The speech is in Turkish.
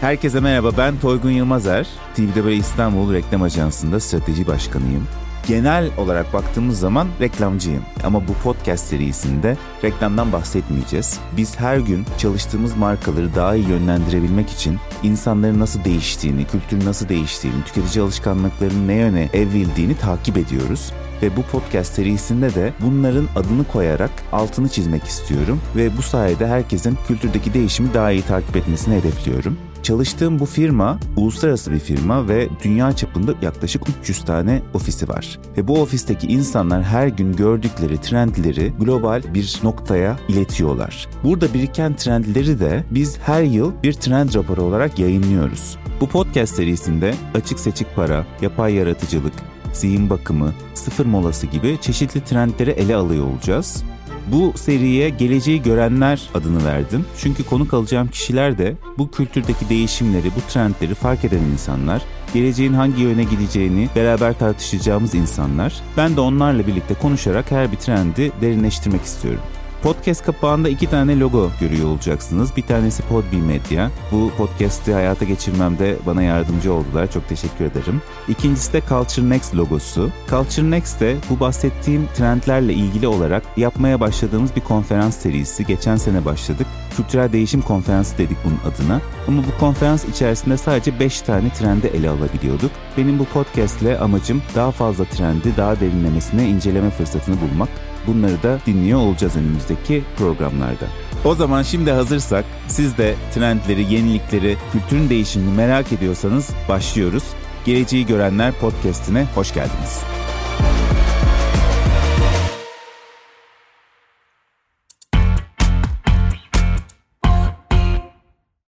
Herkese merhaba ben Toygun Yılmazer. TV'de İstanbul Reklam Ajansı'nda strateji başkanıyım. Genel olarak baktığımız zaman reklamcıyım. Ama bu podcast serisinde reklamdan bahsetmeyeceğiz. Biz her gün çalıştığımız markaları daha iyi yönlendirebilmek için insanların nasıl değiştiğini, kültürün nasıl değiştiğini, tüketici alışkanlıklarının ne yöne evrildiğini takip ediyoruz ve bu podcast serisinde de bunların adını koyarak altını çizmek istiyorum ve bu sayede herkesin kültürdeki değişimi daha iyi takip etmesini hedefliyorum. Çalıştığım bu firma uluslararası bir firma ve dünya çapında yaklaşık 300 tane ofisi var. Ve bu ofisteki insanlar her gün gördükleri trendleri global bir noktaya iletiyorlar. Burada biriken trendleri de biz her yıl bir trend raporu olarak yayınlıyoruz. Bu podcast serisinde açık seçik para, yapay yaratıcılık, zihin bakımı, sıfır molası gibi çeşitli trendleri ele alıyor olacağız. Bu seriye geleceği görenler adını verdim. Çünkü konuk alacağım kişiler de bu kültürdeki değişimleri, bu trendleri fark eden insanlar. Geleceğin hangi yöne gideceğini beraber tartışacağımız insanlar. Ben de onlarla birlikte konuşarak her bir trendi derinleştirmek istiyorum. Podcast kapağında iki tane logo görüyor olacaksınız. Bir tanesi Podbi Media. Bu podcast'i hayata geçirmemde bana yardımcı oldular. Çok teşekkür ederim. İkincisi de Culture Next logosu. Culture Next de bu bahsettiğim trendlerle ilgili olarak yapmaya başladığımız bir konferans serisi. Geçen sene başladık. Kültürel Değişim Konferansı dedik bunun adına. Ama bu konferans içerisinde sadece 5 tane trendi ele alabiliyorduk. Benim bu podcast ile amacım daha fazla trendi daha derinlemesine inceleme fırsatını bulmak. Bunları da dinliyor olacağız önümüzdeki programlarda. O zaman şimdi hazırsak siz de trendleri, yenilikleri, kültürün değişimini merak ediyorsanız başlıyoruz. Geleceği Görenler podcast'ine hoş geldiniz.